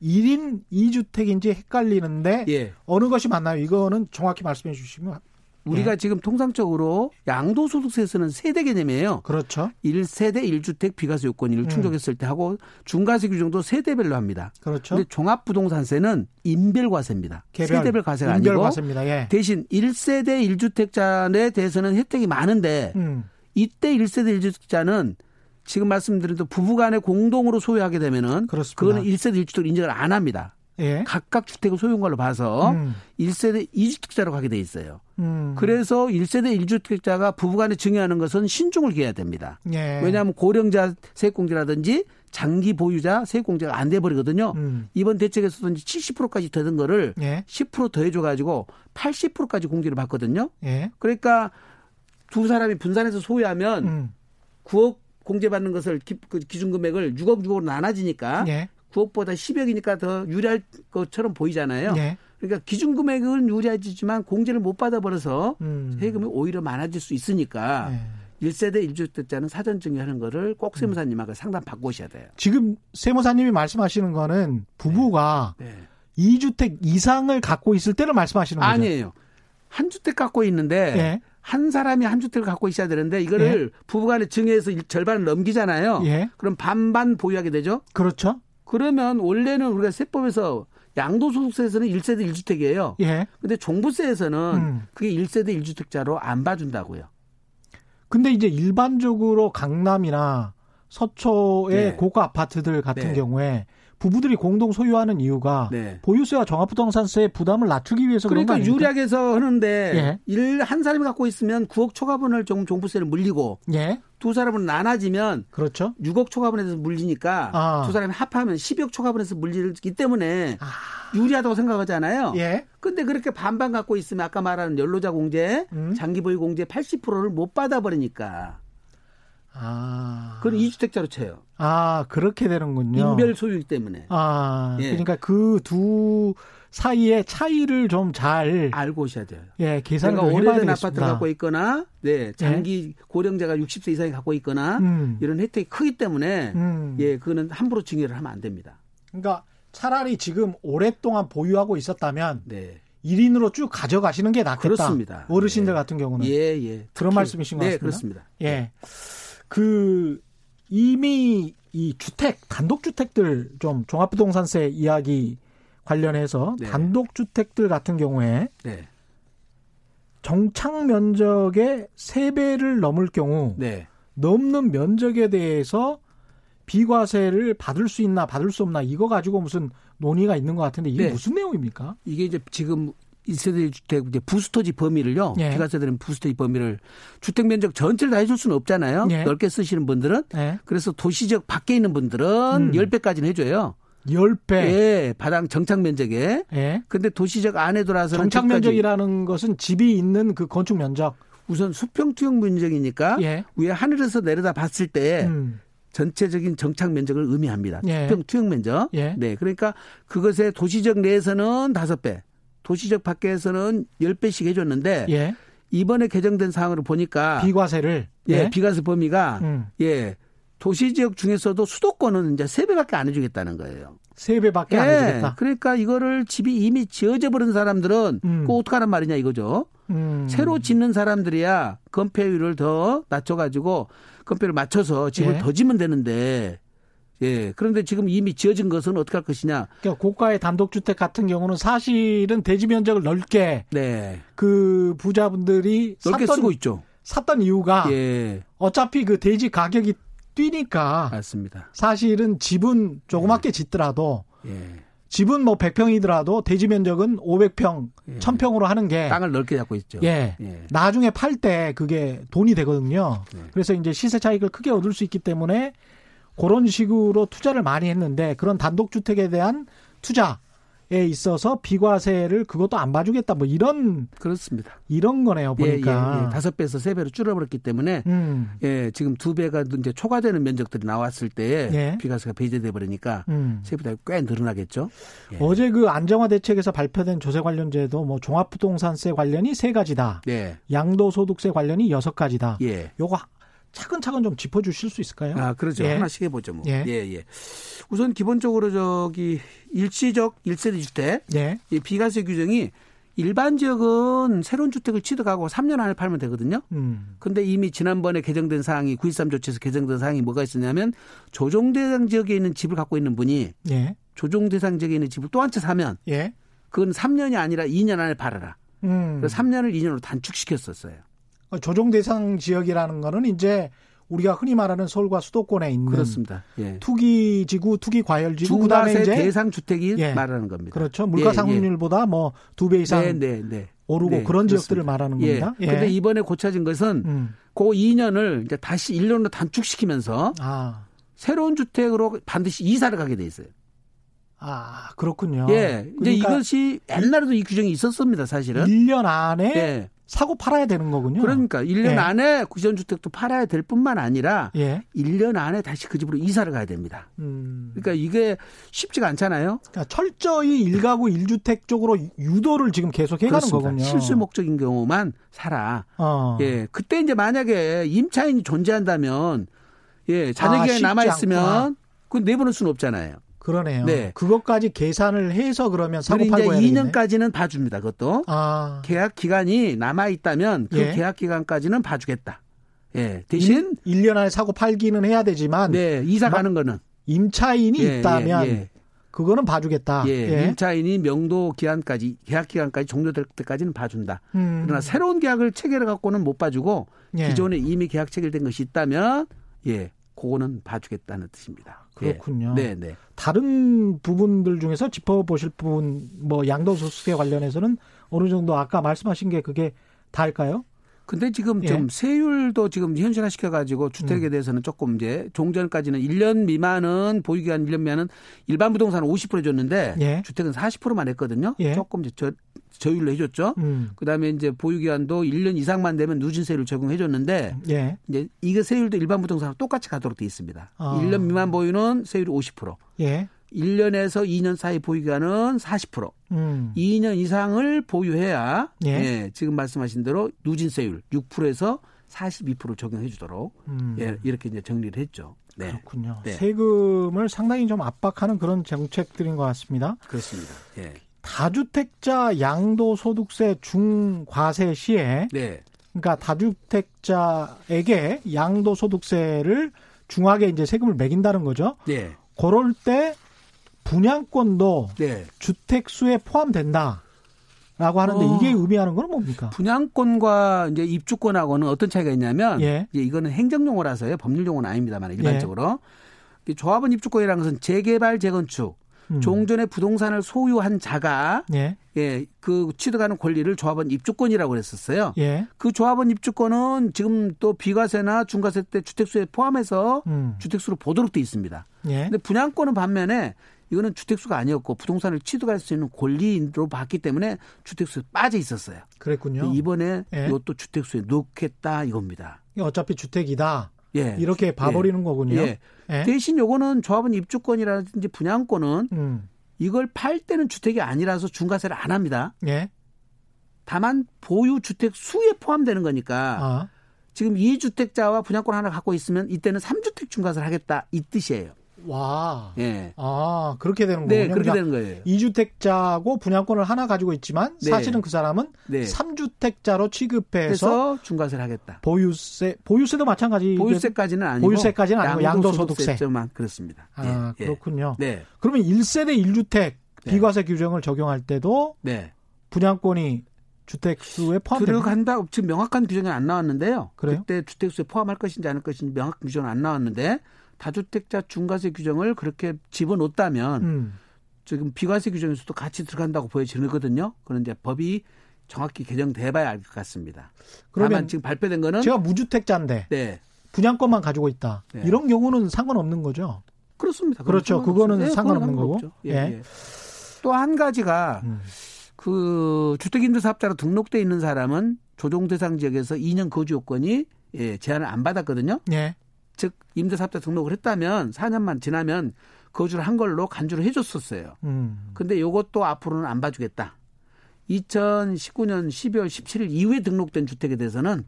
1인 2주택인지 헷갈리는데 예. 어느 것이 맞나요? 이거는 정확히 말씀해 주시면 우리가 예. 지금 통상적으로 양도소득세에서는 세대 개념이에요. 그렇죠. 1세대 1주택 비과세 요건을 음. 충족했을 때 하고 중과세 규정도 세대별로 합니다. 그렇죠. 근데 종합부동산세는 인별과세입니다. 개별, 세대별 과세가 아니고 과세입니다. 예. 대신 1세대 1주택자에 대해서는 혜택이 많은데 음. 이때 1세대 1주택자는 지금 말씀드린 또 부부간에 공동으로 소유하게 되면은 그렇습니다. 그거는 1세대 1주택 인정을 안 합니다. 예. 각각 주택을 소유한 걸로 봐서 음. 1세대 2주택자로 가게 돼 있어요. 음. 그래서 1세대 1주택자가 부부간에 증여하는 것은 신중을 기해야 됩니다. 예. 왜냐하면 고령자 세액공제라든지 장기 보유자 세액공제가 안 돼 버리거든요. 음. 이번 대책에서도 이제 70%까지 되던 거를 예. 10% 더 해줘 가지고 80%까지 공제를 받거든요. 예. 그러니까 두 사람이 분산해서 소유하면 음. 9억 공제받는 것을 기, 그 기준 금액을 6억 6억으로 나눠지니까 예. 9억보다 10억이니까 더 유리할 것처럼 보이잖아요. 네. 그러니까 기준 금액은 유리하지만 공제를 못 받아버려서 음. 세금이 오히려 많아질 수 있으니까 네. 1세대 1주택자는 사전 증여하는 거를 꼭 세무사님하고 음. 상담 받고 오셔야 돼요. 지금 세무사님이 말씀하시는 거는 부부가 네. 네. 2주택 이상을 갖고 있을 때를 말씀하시는 거죠? 아니에요. 한 주택 갖고 있는데 네. 한 사람이 한 주택을 갖고 있어야 되는데 이거를 예. 부부간에 증여해서 절반을 넘기잖아요. 예. 그럼 반반 보유하게 되죠. 그렇죠. 그러면 원래는 우리가 세법에서 양도소득세에서는 1세대 1주택이에요. 예. 근데 종부세에서는 음. 그게 1세대 1주택자로 안 봐준다고요. 근데 이제 일반적으로 강남이나 서초의 네. 고가 아파트들 같은 네. 경우에 부부들이 공동 소유하는 이유가 네. 보유세와 종합부동산세 부담을 낮추기 위해서 그러니까 그런 유리하게 해서 하는데 예. 일한 사람이 갖고 있으면 9억 초과분을 좀 종부세를 물리고 예. 두 사람은 나눠지면 그렇죠. 6억 초과분에서 물리니까 아. 두 사람이 합하면 12억 초과분에서 물리기 때문에 아. 유리하다고 생각하잖아요. 예. 근데 그렇게 반반 갖고 있으면 아까 말하는 연로자 공제, 음. 장기 보유 공제 80%를 못 받아 버리니까 아. 그건 이주택자로 쳐요. 아, 그렇게 되는군요. 인별 소유이기 때문에. 아, 예. 그러니까 그 두 사이의 차이를 좀 잘 알고 오셔야 돼요. 예, 계산을 그러니까 오래된 되겠습니다. 아파트 갖고 있거나, 네, 장기 예? 고령자가 60세 이상이 갖고 있거나 음. 이런 혜택이 크기 때문에 음. 예, 그거는 함부로 증여를 하면 안 됩니다. 그러니까 차라리 지금 오랫동안 보유하고 있었다면 네. 1인으로 쭉 가져가시는 게 낫겠다. 그렇습니다. 어르신들 예. 같은 경우는. 예, 예. 그런 말씀이신 것 네, 같습니다. 그렇습니다. 예. 그 이미 이 주택 단독 주택들 좀 종합부동산세 이야기 관련해서 네. 단독 주택들 같은 경우에 네. 정착 면적의 3배를 넘을 경우 네. 넘는 면적에 대해서 비과세를 받을 수 있나 받을 수 없나 이거 가지고 무슨 논의가 있는 것 같은데 이게 네. 무슨 내용입니까? 이게 이제 지금 1세대 주택 이제 부스터지 범위를요. 예. 비과세되는 부스터지 범위를 주택 면적 전체를 다 해줄 수는 없잖아요. 예. 넓게 쓰시는 분들은. 예. 그래서 도시적 밖에 있는 분들은 음. 10배까지는 해줘요. 10배. 예, 바닥 정착 면적에. 예. 근데 도시적 안에 들어와서는 정착 면적이라는 것은 집이 있는 그 건축 면적. 우선 수평 투영 면적이니까 예. 위에 하늘에서 내려다 봤을 때 음. 전체적인 정착 면적을 의미합니다. 예. 수평 투영 면적. 예. 네. 그러니까 그것의 도시적 내에서는 5배. 도시적 밖에서는 10배씩 해줬는데 예. 이번에 개정된 사항으로 보니까 비과세를 예, 예. 비과세 범위가 음. 예 도시 지역 중에서도 수도권은 이제 3배밖에 안 해주겠다는 거예요. 3배밖에 예. 안 해주겠다. 그러니까 이거를 집이 이미 지어져 버린 사람들은 음. 그거 어떡하란 말이냐 이거죠. 음. 새로 짓는 사람들이야 건폐율을 더 낮춰가지고 건폐율을 맞춰서 집을 예. 더 지면 되는데 예. 그런데 지금 이미 지어진 것은 어떻게 할 것이냐. 그러니까 고가의 단독주택 같은 경우는 사실은 대지 면적을 넓게 네. 그 부자분들이 넓게 샀던, 쓰고 있죠. 샀던 이유가 예. 어차피 그 대지 가격이 뛰니까 맞습니다. 사실은 집은 조그맣게 예. 짓더라도 예. 집은 뭐 100평이더라도 대지 면적은 500평, 예. 1000평으로 하는 게 땅을 넓게 잡고 있죠. 예. 예. 나중에 팔 때 그게 돈이 되거든요. 예. 그래서 이제 시세 차익을 크게 얻을 수 있기 때문에 그런 식으로 투자를 많이 했는데 그런 단독주택에 대한 투자에 있어서 비과세를 그것도 안 봐주겠다 뭐 이런 그렇습니다. 이런 거네요 보니까 예, 예, 예. 다섯 배에서 세 배로 줄어버렸기 때문에 음. 예 지금 두 배가 이제 초과되는 면적들이 나왔을 때 예. 비과세가 배제돼 버리니까 음. 세부담이 꽤 늘어나겠죠. 예. 어제 그 안정화 대책에서 발표된 조세 관련제도 뭐 종합부동산세 관련이 세 가지다. 네. 양도소득세 관련이 여섯 가지다. 예. 요거 차근차근 좀 짚어주실 수 있을까요? 아, 그렇죠. 예. 하나씩 해보죠, 뭐. 예. 예, 예. 우선 기본적으로 저기 일시적 1세대 주택. 예. 이 비과세 규정이 일반 지역은 새로운 주택을 취득하고 3년 안에 팔면 되거든요. 음. 근데 이미 지난번에 개정된 사항이 9.13 조치에서 개정된 사항이 뭐가 있었냐면 조정 대상 지역에 있는 집을 갖고 있는 분이 예. 조정 대상 지역에 있는 집을 또 한 채 사면 예. 그건 3년이 아니라 2년 안에 팔아라. 음. 그래서 3년을 2년으로 단축시켰었어요. 어, 조정 대상 지역이라는 거는 이제 우리가 흔히 말하는 서울과 수도권에 있는 그렇습니다. 예. 투기 지구, 투기 과열 지구 그다음에 이제 대상 주택이 예. 말하는 겁니다. 그렇죠. 물가 예, 예. 상승률보다 뭐두 배 이상 네, 네, 네. 오르고 네, 그런. 지역들을 말하는 예. 겁니다. 예. 근데 이번에 고쳐진 것은 음. 그 2년을 이제 다시 1년으로 단축시키면서 아. 새로운 주택으로 반드시 이사를 가게 돼 있어요. 아, 그렇군요. 예. 이제 그러니까 이것이 옛날에도 이 규정이 있었습니다, 사실은. 1년 안에 예. 사고 팔아야 되는 거군요. 그러니까 1년 예. 안에 구전 주택도 팔아야 될 뿐만 아니라 예. 1년 안에 다시 그 집으로 이사를 가야 됩니다. 음. 그러니까 이게 쉽지가 않잖아요. 그러니까 철저히 1가구 1주택 쪽으로 유도를 지금 계속 해가는 그렇습니다. 거군요. 실수 목적인 경우만 살아. 어. 예. 그때 이제 만약에 임차인이 존재한다면 예, 자녀 기간이 아, 남아 있으면 그건 내보낼 수는 없잖아요. 그러네요. 네. 그것까지 계산을 해서 그러면 사고 팔고 이제 2년까지는 봐줍니다. 그것도 아. 계약 기간이 남아 있다면 그 예. 계약 기간까지는 봐주겠다. 예. 대신 1, 년 안에 사고 팔기는 해야 되지만 네, 이사 가는 거는 임차인이 예, 예 있다면 예, 그거는 봐주겠다. 예, 예, 임차인이 명도 기한까지 계약 기간까지 종료될 때까지는 봐준다. 음. 그러나 새로운 계약을 체결해 갖고는 못 봐주고 예. 기존에 이미 계약 체결된 것이 있다면 예, 그거는 봐주겠다는 뜻입니다. 그렇군요. 네, 네. 다른 부분들 중에서 짚어보실 부분, 뭐 양도소득세 관련해서는 어느 정도 아까 말씀하신 게 그게 다일까요? 근데 지금 예. 좀 세율도 지금 현실화 시켜가지고 주택에 음. 대해서는 조금 이제 종전까지는 1년 미만은 보유기간 1년 미만은 일반 부동산은 50% 해줬는데 예. 주택은 40%만 했거든요. 예. 조금 이제 저, 저율로 해줬죠. 음. 그다음에 이제 보유기간도 1년 이상만 되면 누진세율을 적용해줬는데 예. 이제 이거 세율도 일반 부동산과 똑같이 가도록 돼 있습니다. 아. 1년 미만 보유는 세율이 50%. 예. 1년에서 2년 사이 보유기간은 40%. 음. 2년 이상을 보유해야 예. 예, 지금 말씀하신 대로 누진세율 6%에서 42% 적용해 주도록 음. 예, 이렇게 이제 정리를 했죠. 네. 그렇군요. 네. 세금을 상당히 좀 압박하는 그런 정책들인 것 같습니다. 그렇습니다. 예. 다주택자 양도소득세 중과세 시에 네. 그러니까 다주택자에게 양도소득세를 중하게 이제 세금을 매긴다는 거죠. 네. 그럴 때 분양권도 네. 주택수에 포함된다. 라고 하는데 어. 이게 의미하는 건 뭡니까? 분양권과 이제 입주권하고는 어떤 차이가 있냐면 예. 이제 이거는 행정 용어라서요. 법률 용어는 아닙니다만 일반적으로 예. 조합원 입주권이라는 것은 재개발 재건축 음. 종전에 부동산을 소유한 자가 예. 예, 그 취득하는 권리를 조합원 입주권이라고 그랬었어요. 예. 그 조합원 입주권은 지금 또 비과세나 중과세 때 주택수에 포함해서 음. 주택수로 보도록 돼 있습니다. 예. 근데 분양권은 반면에 이거는 주택수가 아니었고 부동산을 취득할 수 있는 권리로 봤기 때문에 주택수에 빠져 있었어요. 그랬군요. 이번에 예. 이것도 주택수에 넣겠다 이겁니다. 어차피 주택이다. 예. 이렇게 봐버리는 예. 거군요. 예. 예. 대신 요거는 조합은 입주권이라든지 분양권은 음. 이걸 팔 때는 주택이 아니라서 중과세를 안 합니다. 예. 다만 보유 주택 수에 포함되는 거니까 아. 지금 2주택자와 분양권 하나 갖고 있으면 이때는 3주택 중과세를 하겠다 이 뜻이에요. 와. 예. 아, 그렇게 되는 거군요. 네, 그렇게 되는 거예요. 2주택자고 분양권을 하나 가지고 있지만 네. 사실은 그 사람은 네. 3주택자로 취급해서 중과세를 하겠다. 보유세 보유세도 마찬가지. 보유세까지는 아니고 보유세까지는 아니고 양도소득세만 그렇습니다. 아, 예. 그렇군요. 네. 그러면 1세대 1주택 비과세 규정을 적용할 때도 네. 분양권이 주택수에 포함됩니다. 들어간다. 지금 명확한 규정이 안 나왔는데요. 그래요? 그때 주택수에 포함할 것인지 않을 것인지 명확한 규정은 안 나왔는데 다주택자 중과세 규정을 그렇게 집어넣었다면 음. 지금 비과세 규정에서도 같이 들어간다고 보여지거든요. 그런데 법이 정확히 개정돼 봐야 알 것 같습니다. 그러면 지금 발표된 거는 제가 무주택자인데 네. 분양권만 가지고 있다. 네. 이런 경우는 상관없는 거죠. 그렇습니다. 그렇죠. 그거는 네, 상관없는 거고. 예, 예. 예. 또한 가지가 음. 그 주택임대사업자로 등록돼 있는 사람은 조정 대상 지역에서 2년 거주 요건이 예, 제한을 안 받았거든요. 예. 즉 임대사업자 등록을 했다면 4년만 지나면 거주를 한 걸로 간주를 해줬었어요. 음. 근데 이것도 앞으로는 안 봐주겠다. 2019년 12월 17일 이후에 등록된 주택에 대해서는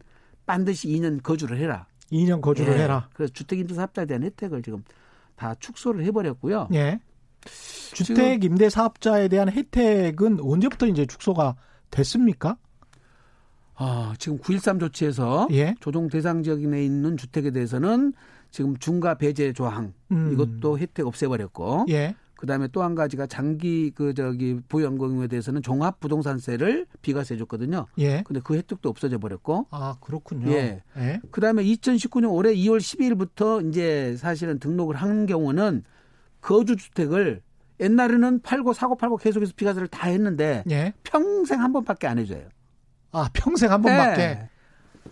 반드시 2년 거주를 해라. 2년 거주를 예. 해라. 그래서 주택임대사업자에 대한 혜택을 지금 다 축소를 해버렸고요. 예. 주택임대사업자에 대한 혜택은 언제부터 이제 축소가 됐습니까? 아, 지금 9.13 조치에서 예? 조정 대상 지역에 있는 주택에 대해서는 지금 중과 배제 조항 음. 이것도 혜택 없애버렸고 예. 그다음에 또 한 가지가 장기 그 저기 보유연금에 대해서는 종합 부동산세를 비과세 줬거든요. 예. 근데 그 혜택도 없어져 버렸고. 아, 그렇군요. 예. 예. 그다음에 2019년 올해 2월 12일부터 이제 사실은 등록을 한 경우는 거주 주택을 옛날에는 팔고 사고 팔고 계속해서 비과세를 다 했는데 예. 평생 한 번밖에 안 해줘요. 아 평생 한 번밖에. 네.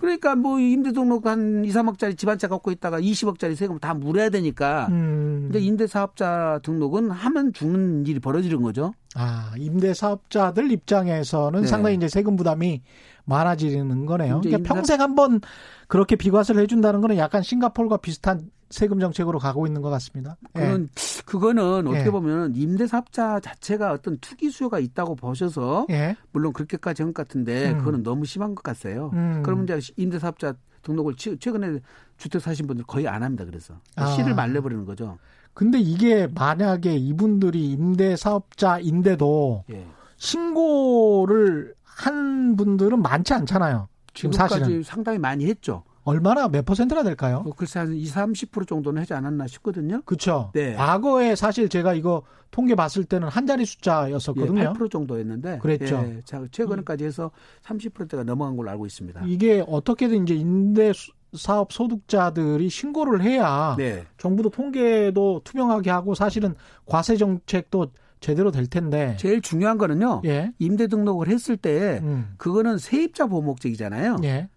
그러니까 뭐 임대 등록 한 2, 3억짜리 집 한 채 갖고 있다가 20억짜리 세금 다 물어야 되니까. 음. 근데 임대 사업자 등록은 하면 죽는 일이 벌어지는 거죠. 아, 임대 사업자들 입장에서는 네. 상당히 이제 세금 부담이 많아지는 거네요. 그러니까 평생 한 번 그렇게 비과세를 해 준다는 거는 약간 싱가폴과 비슷한 세금 정책으로 가고 있는 것 같습니다. 그건 예. 그거는 어떻게 예. 보면 임대사업자 자체가 어떤 투기 수요가 있다고 보셔서 예. 물론 그렇게까지 한 것 같은데 음. 그거는 너무 심한 것 같아요. 음. 그러면 이제 임대사업자 등록을 최근에 주택 사신 분들 거의 안 합니다. 그래서 아. 씨를 말려버리는 거죠. 근데 이게 만약에 이분들이 임대사업자인데도 예. 신고를 한 분들은 많지 않잖아요. 지금 사실은 상당히 많이 했죠. 얼마나 몇 퍼센트나 될까요? 뭐 글쎄 한 20, 30% 정도는 하지 않았나 싶거든요. 그렇죠. 네. 과거에 사실 제가 이거 통계 봤을 때는 한 자리 숫자였었거든요. 예, 8% 정도였는데 그랬죠. 예, 최근까지 해서 30%대가 넘어간 걸로 알고 있습니다. 이게 어떻게든 이제 임대 사업 소득자들이 신고를 해야 네. 정부도 통계도 투명하게 하고 사실은 과세 정책도 제대로 될 텐데. 제일 중요한 거는요. 예. 임대 등록을 했을 때 음. 그거는 세입자 보호 목적이잖아요. 예.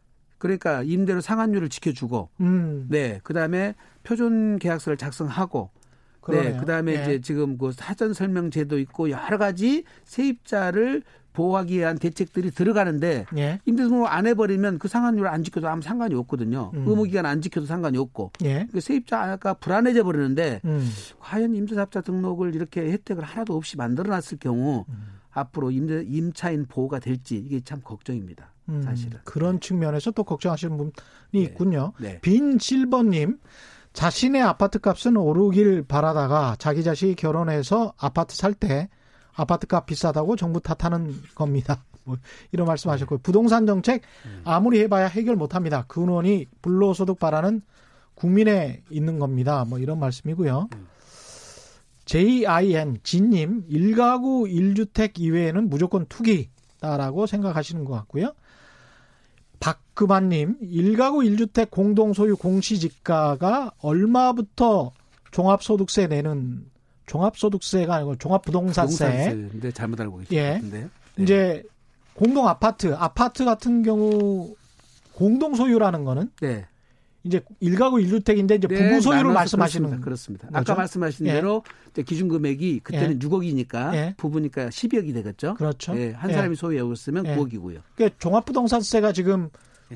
그러니까 임대료 상한율을 지켜주고, 음. 네, 그 다음에 표준 계약서를 작성하고, 네, 그러네요. 네, 그 다음에 예. 이제 지금 그 사전 설명 제도 있고 여러 가지 세입자를 보호하기 위한 대책들이 들어가는데 예. 임대 등록 안 해버리면 그 상한율 안 지켜도 아무 상관이 없거든요. 음. 의무기간 안 지켜도 상관이 없고 예. 그 세입자가 불안해져 버리는데 음. 과연 임대사업자 등록을 이렇게 혜택을 하나도 없이 만들어놨을 경우 음. 앞으로 임대 임차인 보호가 될지 이게 참 걱정입니다. 음, 사실은. 그런 네. 측면에서 또 걱정하시는 분이 네. 있군요. 네. 빈 실버님 자신의 아파트 값은 오르길 바라다가 자기 자식이 결혼해서 아파트 살 때 아파트 값 비싸다고 정부 탓하는 겁니다. 뭐 이런 말씀하셨고요. 네. 부동산 정책 음. 아무리 해봐야 해결 못합니다. 근원이 불로소득 바라는 국민에 있는 겁니다. 뭐 이런 말씀이고요. 음. JIN 진님 1가구 1주택 이외에는 무조건 투기다라고 생각하시는 것 같고요. 박금환님, 1가구 1주택 공동소유 공시지가가 얼마부터 종합소득세 내는 종합소득세가 아니고 종합부동산세. 부동산세. 잘못 알고 계신 예. 같은데. 네. 이제 공동 아파트, 아파트 같은 경우 공동 소유라는 거는 네. 이제 1가구 1주택인데 이제 부부 네, 소유를 말씀하시는 그렇습니다. 그렇습니다. 아까 말씀하신 예. 대로 기준 금액이 그때는 예. 6억이니까 예. 부부니까 12억이 되겠죠. 그렇죠. 예, 한 사람이 소유하고 있으면 9억이고요. 그러니까 종합부동산세가 지금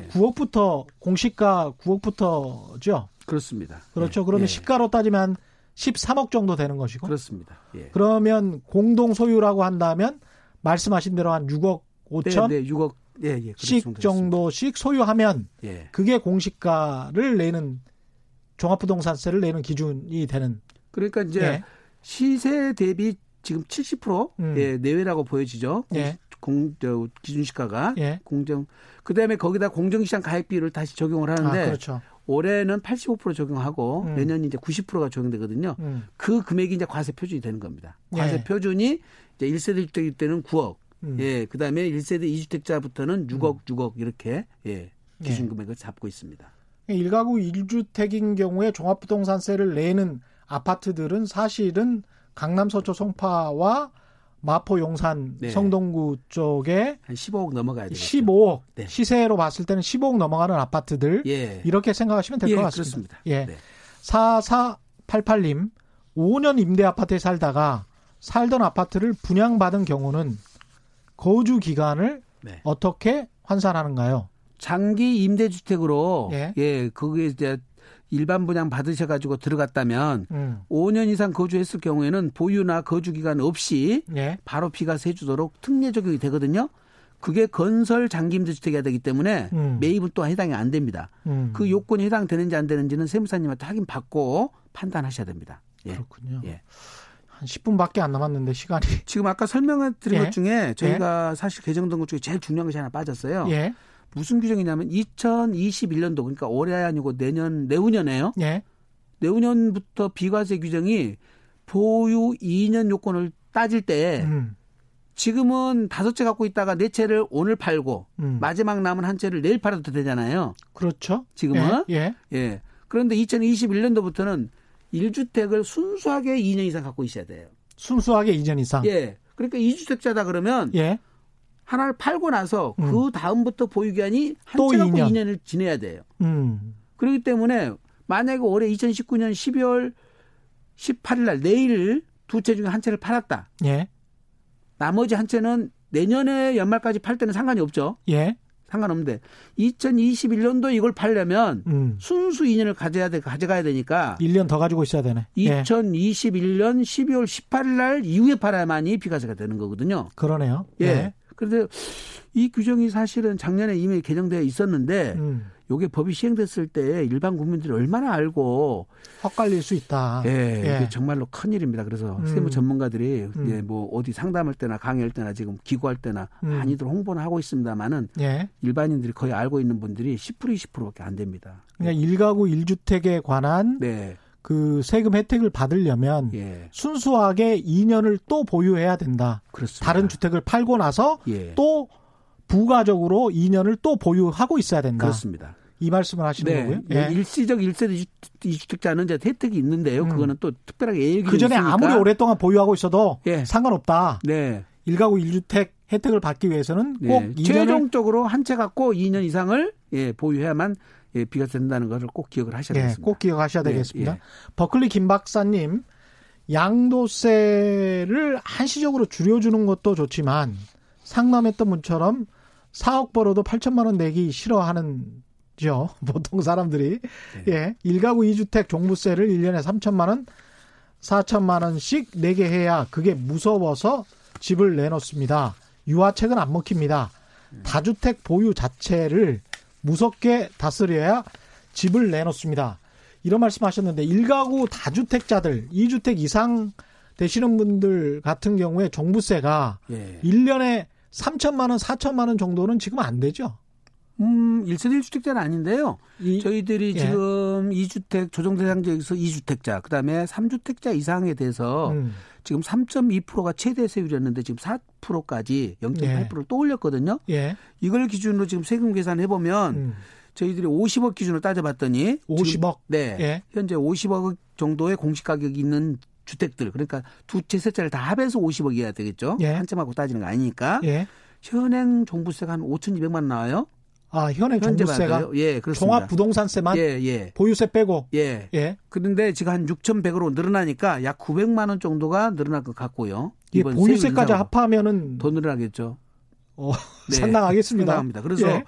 9억부터 공시가 9억부터죠. 그렇습니다. 그렇죠. 그러면 시가로 따지면 13억 정도 되는 것이고. 그렇습니다. 그러면 공동 소유라고 한다면 말씀하신 대로 한 6억 5천? 네, 네 6억 예, 예, 씩 정도씩 소유하면 예. 그게 공시가를 내는 종합부동산세를 내는 기준이 되는. 그러니까 이제 예. 시세 대비 지금 70% 음. 예, 내외라고 보여지죠. 예. 공, 저, 기준시가가 예. 공정. 그다음에 거기다 공정시장 가입비를 다시 적용을 하는데 아, 그렇죠. 올해는 85% 적용하고 음. 내년 이제 90%가 적용되거든요. 음. 그 금액이 이제 과세 표준이 되는 겁니다. 과세 예. 표준이 이제 1세대 주택일 때는 9억, 음. 예, 그 다음에 1세대 2주택자부터는 6억, 음. 6억 이렇게 예, 기준 예. 금액을 잡고 있습니다. 1가구 1주택인 경우에 종합부동산세를 내는 아파트들은 사실은 강남 서초 송파와 마포 용산 네. 성동구 쪽에 한 15억 넘어가야 되죠. 15억 네. 시세로 봤을 때는 15억 넘어가는 아파트들 예. 이렇게 생각하시면 될것 예, 같습니다. 그렇습니다. 예. 네. 4488님 5년 임대 아파트에 살다가 살던 아파트를 분양받은 경우는 거주 기간을 네. 어떻게 환산하는가요? 장기 임대주택으로 예, 예 그게 이제 일반 분양 받으셔가지고 들어갔다면 음. 5년 이상 거주했을 경우에는 보유나 거주 기간 없이 예. 바로 비과세 해주도록 특례 적용이 되거든요. 그게 건설 장기 임대주택이 되기 때문에 음. 매입은 또 해당이 안 됩니다. 음. 그 요건이 해당되는지 안 되는지는 세무사님한테 확인 받고 판단하셔야 됩니다. 예. 그렇군요. 예. 한 10분밖에 안 남았는데 시간이 지금 아까 설명해 드린 예. 것 중에 저희가 예. 사실 개정된 것 중에 제일 중요한 것이 하나 빠졌어요. 예. 무슨 규정이냐면 2021년도 그러니까 올해 아니고 내년 내후년에요. 예. 내후년부터 비과세 규정이 보유 2년 요건을 따질 때 음. 지금은 다섯 채 갖고 있다가 네 채를 오늘 팔고 음. 마지막 남은 한 채를 내일 팔아도 되잖아요. 그렇죠. 지금은 예. 예. 예. 그런데 2021년도부터는 1주택을 순수하게 2년 이상 갖고 있어야 돼요. 순수하게 2년 이상. 예. 그러니까 2주택자다 그러면 예. 하나를 팔고 나서 음. 그 다음부터 보유 기한이 한 채 갖고 2년. 2년을 지내야 돼요. 음. 그렇기 때문에 만약에 올해 2019년 12월 18일 날 내일 두 채 중에 한 채를 팔았다. 예. 나머지 한 채는 내년에 연말까지 팔 때는 상관이 없죠. 예. 상관없는데 2021년도 이걸 팔려면 음. 순수 2년을 가져야 돼 가져가야 되니까 1년 더 가지고 있어야 되네. 2021년 12월 18일 날 이후에 팔아야만이 비과세가 되는 거거든요. 그러네요. 예. 네. 그런데 이 규정이 사실은 작년에 이미 개정되어 있었는데 음. 요게 법이 시행됐을 때 일반 국민들이 얼마나 알고 헛갈릴 수 있다. 예, 예. 이게 정말로 큰 일입니다. 그래서 음. 세무 전문가들이 음. 예, 뭐 어디 상담할 때나 강의할 때나 지금 기구할 때나 음. 많이들 홍보는 하고 있습니다만은 예. 일반인들이 거의 알고 있는 분들이 10% 20%밖에 안 됩니다. 그러니까 일가구 1주택에 관한 네. 그 세금 혜택을 받으려면 예. 순수하게 2년을 또 보유해야 된다. 그렇습니다. 다른 주택을 팔고 나서 예. 또 부가적으로 2년을 또 보유하고 있어야 된다. 그렇습니다. 이 말씀을 하시는 네. 거고요. 예. 일시적 1세대 2주택자는 이제 혜택이 있는데요. 음. 그거는 또 특별하게 예외 그 전에 아무리 오랫동안 보유하고 있어도 예. 상관없다. 네. 1가구 1주택 혜택을 받기 위해서는 꼭 네. 2년을 최종적으로 한 채 갖고 2년 이상을 예, 보유해야만 예, 비과세 된다는 것을 꼭 기억을 하셔야 예, 되겠습니다. 꼭 기억하셔야 예, 되겠습니다. 예. 버클리 김 박사님 양도세를 한시적으로 줄여주는 것도 좋지만 상남했던 분처럼 4억 벌어도 8천만 원 내기 싫어하는 죠. 보통 사람들이. 네. 예. 1가구 2주택 종부세를 1년에 3천만 원, 4천만 원씩 내게 해야 그게 무서워서 집을 내놓습니다. 유아책은 안 먹힙니다. 다주택 보유 자체를 무섭게 다스려야 집을 내놓습니다. 이런 말씀 하셨는데 1가구 다주택자들 2주택 이상 되시는 분들 같은 경우에 종부세가 예. 1년에 3천만 원, 4천만 원 정도는 지금 안 되죠. 음, 1세대 1주택자는 아닌데요. 이, 저희들이 예. 지금 2주택 조정 대상지역에서 2주택자, 그다음에 3주택자 이상에 대해서 음. 지금 3.2%가 최대 세율이었는데 지금 4%까지 0.8%를 예. 또 올렸거든요. 예. 이걸 기준으로 지금 세금 계산해 보면 음. 저희들이 50억 기준으로 따져봤더니 50억. 네. 예. 현재 50억 정도의 공시 가격이 있는 주택들 그러니까 두 채 세 채를 다 합해서 50억이어야 되겠죠. 예. 한 채만 고 따지는 거 아니니까. 예. 현행 종부세가 한 5,200만 원 나와요. 아, 현행 종부세가 예, 그렇습니다. 종합 부동산세만 예, 예. 보유세 빼고 예. 예. 그런데 지금 한 6,100으로 늘어나니까 약 900만 원 정도가 늘어날 것 같고요. 이번 보유세까지 합하면은 더 늘어나겠죠. 어, 네. 상당하겠습니다. 상당합니다. 그래서 예.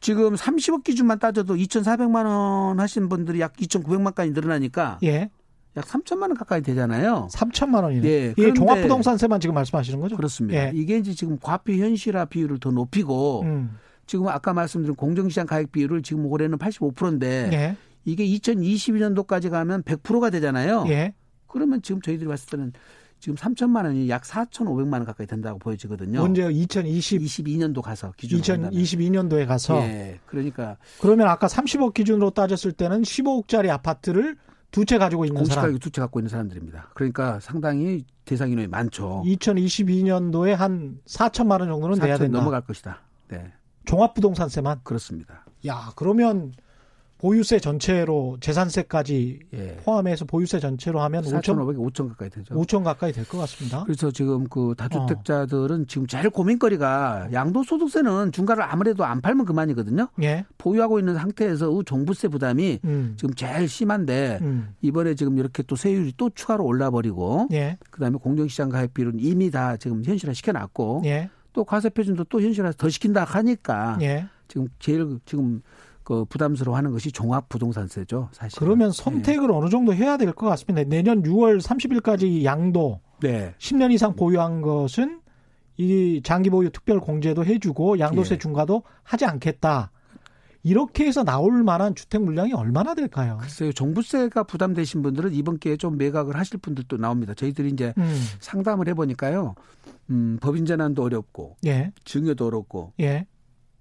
지금 30억 기준만 따져도 2,400만 원 하신 분들이 약 2,900만까지 늘어나니까 예. 약 3천만 원 가까이 되잖아요. 3천만 원이네. 예. 이게 종합부동산세만 지금 말씀하시는 거죠? 그렇습니다. 예. 이게 이제 지금 과표 현실화 비율을 더 높이고 음. 지금 아까 말씀드린 공정시장 가액 비율을 지금 올해는 85%인데 예. 이게 2022년도까지 가면 100%가 되잖아요. 예. 그러면 지금 저희들이 봤을 때는 지금 3천만 원이 약 4,500만 원 가까이 된다고 보여지거든요. 언제요? 2020 22년도 가서 기준 2022년도에 가서. 예. 그러니까 그러면 아까 30억 기준으로 따졌을 때는 15억짜리 아파트를 두 채 가지고 있는 공시가격 사람. 두채 갖고 있는 사람들입니다. 그러니까 상당히 대상 인원이 많죠. 2022년도에 한 4천만 원 정도는 돼야 된다. 넘어갈 것이다. 네. 종합부동산세만? 그렇습니다. 야, 그러면 보유세 전체로 재산세까지 예. 포함해서 보유세 전체로 하면 4,500, 5천 가까이 되죠. 5천 가까이 될 것 같습니다. 그래서 지금 그 다주택자들은 어. 지금 제일 고민거리가 양도소득세는 중과를 아무래도 안 팔면 그만이거든요. 예. 보유하고 있는 상태에서 종부세 부담이 음. 지금 제일 심한데 음. 이번에 지금 이렇게 또 세율이 또 추가로 올라버리고 예. 그다음에 공정시장 가입비율은 이미 다 지금 현실화 시켜놨고 예. 또 과세 표준도 또 현실화 더 시킨다 하니까 예. 지금 제일 지금 그 부담스러워하는 것이 종합 부동산세죠, 사실. 그러면 선택을 네. 어느 정도 해야 될 것 같습니다. 내년 6월 30일까지 양도 네. 10년 이상 보유한 것은 이 장기 보유 특별 공제도 해주고 양도세 예. 중과도 하지 않겠다. 이렇게 해서 나올 만한 주택 물량이 얼마나 될까요? 글쎄요. 종부세가 부담되신 분들은 이번 기회에 좀 매각을 하실 분들도 나옵니다. 저희들이 이제 음. 상담을 해보니까요. 음, 법인 전환도 어렵고, 예. 증여도 어렵고, 예.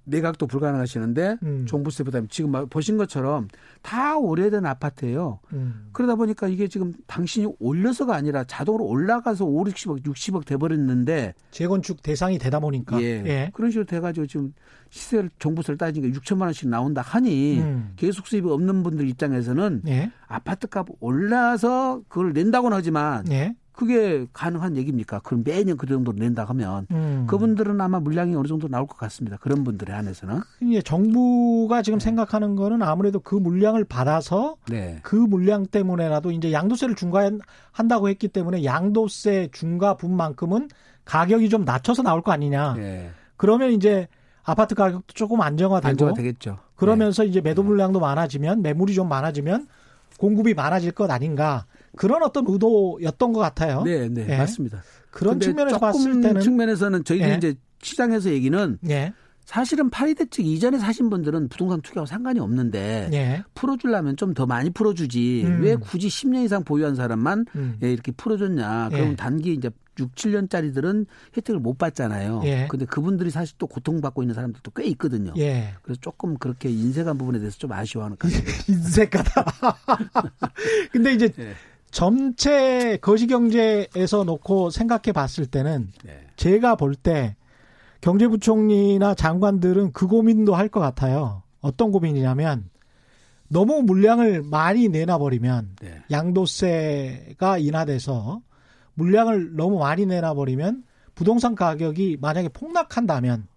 매각도 불가능하시는데 음. 종부세 부담 지금 보신 것처럼 다 오래된 아파트예요. 음. 그러다 보니까 이게 지금 당신이 올려서가 아니라 자동으로 올라가서 5, 60억, 60억 돼버렸는데 재건축 대상이 되다 보니까 예. 예. 그런 식으로 돼가지고 지금 시세를 종부세를 따지니까 6천만 원씩 나온다 하니 음. 계속 수입이 없는 분들 입장에서는 예. 아파트 값 올라서 그걸 낸다고는 하지만 예. 그게 가능한 얘기입니까? 그럼 매년 그 정도로 낸다 하면 음. 그분들은 아마 물량이 어느 정도 나올 것 같습니다. 그런 분들에 한해서는. 이 정부가 지금 네. 생각하는 거는 아무래도 그 물량을 받아서 네. 그 물량 때문에라도 이제 양도세를 중과한다고 했기 때문에 양도세 중과분만큼은 가격이 좀 낮춰서 나올 거 아니냐. 네. 그러면 이제 아파트 가격도 조금 안정화되고 안정화되겠죠. 그러면서 네. 이제 매도 물량도 많아지면 매물이 좀 많아지면 공급이 많아질 것 아닌가. 그런 어떤 의도였던 것 같아요. 네, 네, 네. 맞습니다. 그런 측면에서 봤을 때는 측면에서는 저희들이 네. 이제 시장에서 얘기는 네. 사실은 파리 대책 이전에 사신 분들은 부동산 투기하고 상관이 없는데 예. 풀어주려면 좀 더 많이 풀어주지 음. 왜 굳이 10년 이상 보유한 사람만 음. 예, 이렇게 풀어줬냐 그럼 예. 단기 이제 6, 7년짜리들은 혜택을 못 받잖아요. 예. 근데 그분들이 사실 또 고통받고 있는 사람들도 꽤 있거든요. 예. 그래서 조금 그렇게 인색한 부분에 대해서 좀 아쉬워하는 것 같아요. 인색하다. 근데 이제 예. 전체 거시경제에서 놓고 생각해 봤을 때는 네. 제가 볼 때 경제부총리나 장관들은 그 고민도 할 것 같아요. 어떤 고민이냐면 너무 물량을 많이 내놔버리면 네. 양도세가 인하돼서 물량을 너무 많이 내놔버리면 부동산 가격이 만약에 폭락한다면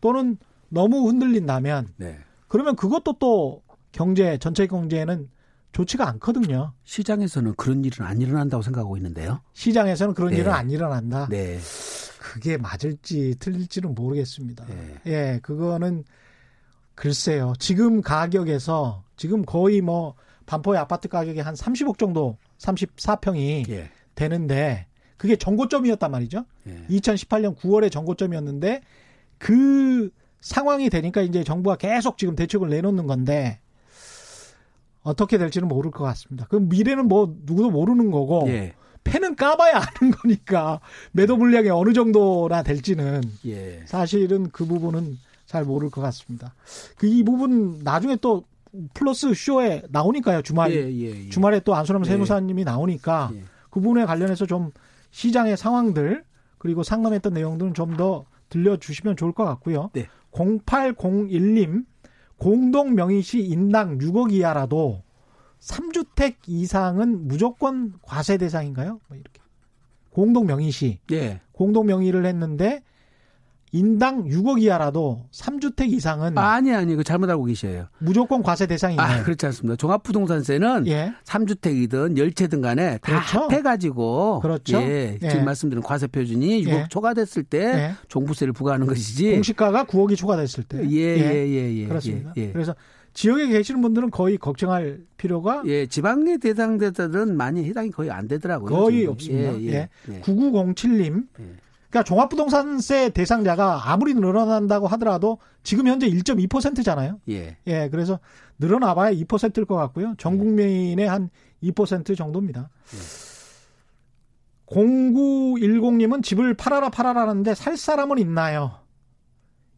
또는 너무 흔들린다면 네. 그러면 그것도 또 경제 전체 경제에는 좋지가 않거든요. 시장에서는 그런 일은 안 일어난다고 생각하고 있는데요. 시장에서는 그런 네. 일은 안 일어난다. 네. 그게 맞을지 틀릴지는 모르겠습니다. 네. 예, 그거는 글쎄요. 지금 가격에서 지금 거의 뭐 반포의 아파트 가격이 한 30억 정도 34평이 예. 되는데 그게 정고점이었단 말이죠. 예. 2018년 9월에 정고점이었는데 그 상황이 되니까 이제 정부가 계속 지금 대책을 내놓는 건데 어떻게 될지는 모를 것 같습니다. 그럼 미래는 뭐 누구도 모르는 거고 예. 패는 까봐야 아는 거니까 매도 물량이 어느 정도나 될지는 예. 사실은 그 부분은 잘 모를 것 같습니다. 그 이 부분 나중에 또 플러스 쇼에 나오니까요 주말 예, 예, 예. 주말에 또 안수남 예. 세무사님이 나오니까 그 부분에 관련해서 좀 시장의 상황들 그리고 상담했던 내용들은 좀 더 들려주시면 좋을 것 같고요. 네. 0801님 공동 명의시 인당 6억 이하라도 3주택 이상은 무조건 과세 대상인가요? 뭐 이렇게. 공동 명의시. 예. 공동 명의를 했는데 인당 6억 이하라도 3주택 이상은 아니 아니 그 잘못 알고 계셔요. 무조건 과세 대상이나요? 아, 그렇지 않습니다. 종합부동산세는 예. 3주택이든 열채든 간에 다 그렇죠? 합해 가지고 그렇죠. 예, 예. 지금 말씀드린 과세 표준이 6억 예. 초과됐을 때 예. 종부세를 부과하는 것이지. 공시가가 9억이 초과됐을 때. 예, 예, 예, 예. 그렇습니다. 그래서 지역에 계시는 분들은 거의 걱정할 필요가 예, 지방의 대상자들은 많이 해당이 거의 안 되더라고요. 거의 지금. 없습니다. 예, 예. 9907님. 그러니까 종합부동산세 대상자가 아무리 늘어난다고 하더라도 지금 현재 1.2%잖아요. 예. 예. 그래서 늘어나봐야 2%일 것 같고요. 전 국민의 한 2% 정도입니다. 예. 0910님은 집을 팔아라 팔아라는데 살 사람은 있나요?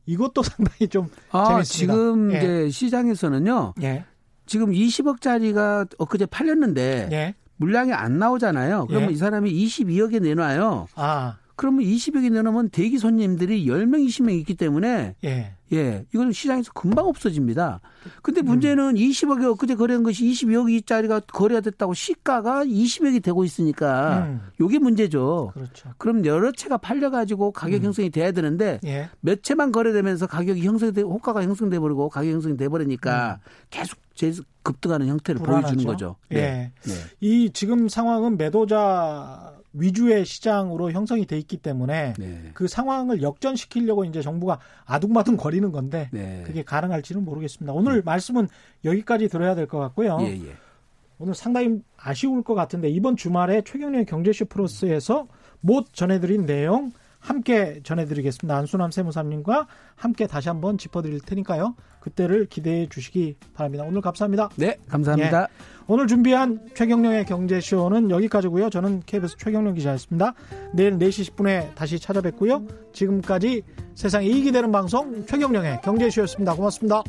이것도 상당히 좀 아, 재밌습니다. 지금 예. 이제 시장에서는요. 예. 지금 20억짜리가 엊그제 팔렸는데 예. 물량이 안 나오잖아요. 그러면 예. 이 사람이 22억에 내놔요. 아. 그러면 20억이 내놓으면 대기 손님들이 10명, 20명 있기 때문에 예. 예, 이건 시장에서 금방 없어집니다. 근데 음. 문제는 음. 20억이 엊그제 거래한 것이 22억짜리가 거래가 됐다고 시가가 20억이 되고 있으니까 음. 요게 문제죠. 그렇죠. 그럼 여러 채가 팔려 가지고 가격 음. 형성이 돼야 되는데 예. 몇 채만 거래되면서 가격이 형성돼 호가가 형성돼 버리고 가격 형성이 돼 버리니까 음. 계속 급등하는 형태를 불안하죠. 보여주는 거죠. 예. 네. 네. 이 지금 상황은 매도자 위주의 시장으로 형성이 돼 있기 때문에 네. 그 상황을 역전시키려고 이제 정부가 아둥바둥 거리는 건데 네. 그게 가능할지는 모르겠습니다. 오늘 네. 말씀은 여기까지 들어야 될 것 같고요. 예, 예. 오늘 상당히 아쉬울 것 같은데 이번 주말에 최경련 경제쇼 플러스에서 못 전해드린 내용 함께 전해드리겠습니다. 안수남 세무사님과 함께 다시 한번 짚어드릴 테니까요. 그때를 기대해 주시기 바랍니다. 오늘 감사합니다. 네, 감사합니다. 예, 오늘 준비한 최경령의 경제쇼는 여기까지고요. 저는 KBS 최경령 기자였습니다. 내일 4시 10분에 다시 찾아뵙고요. 지금까지 세상에 이익이 되는 방송 최경령의 경제쇼였습니다. 고맙습니다.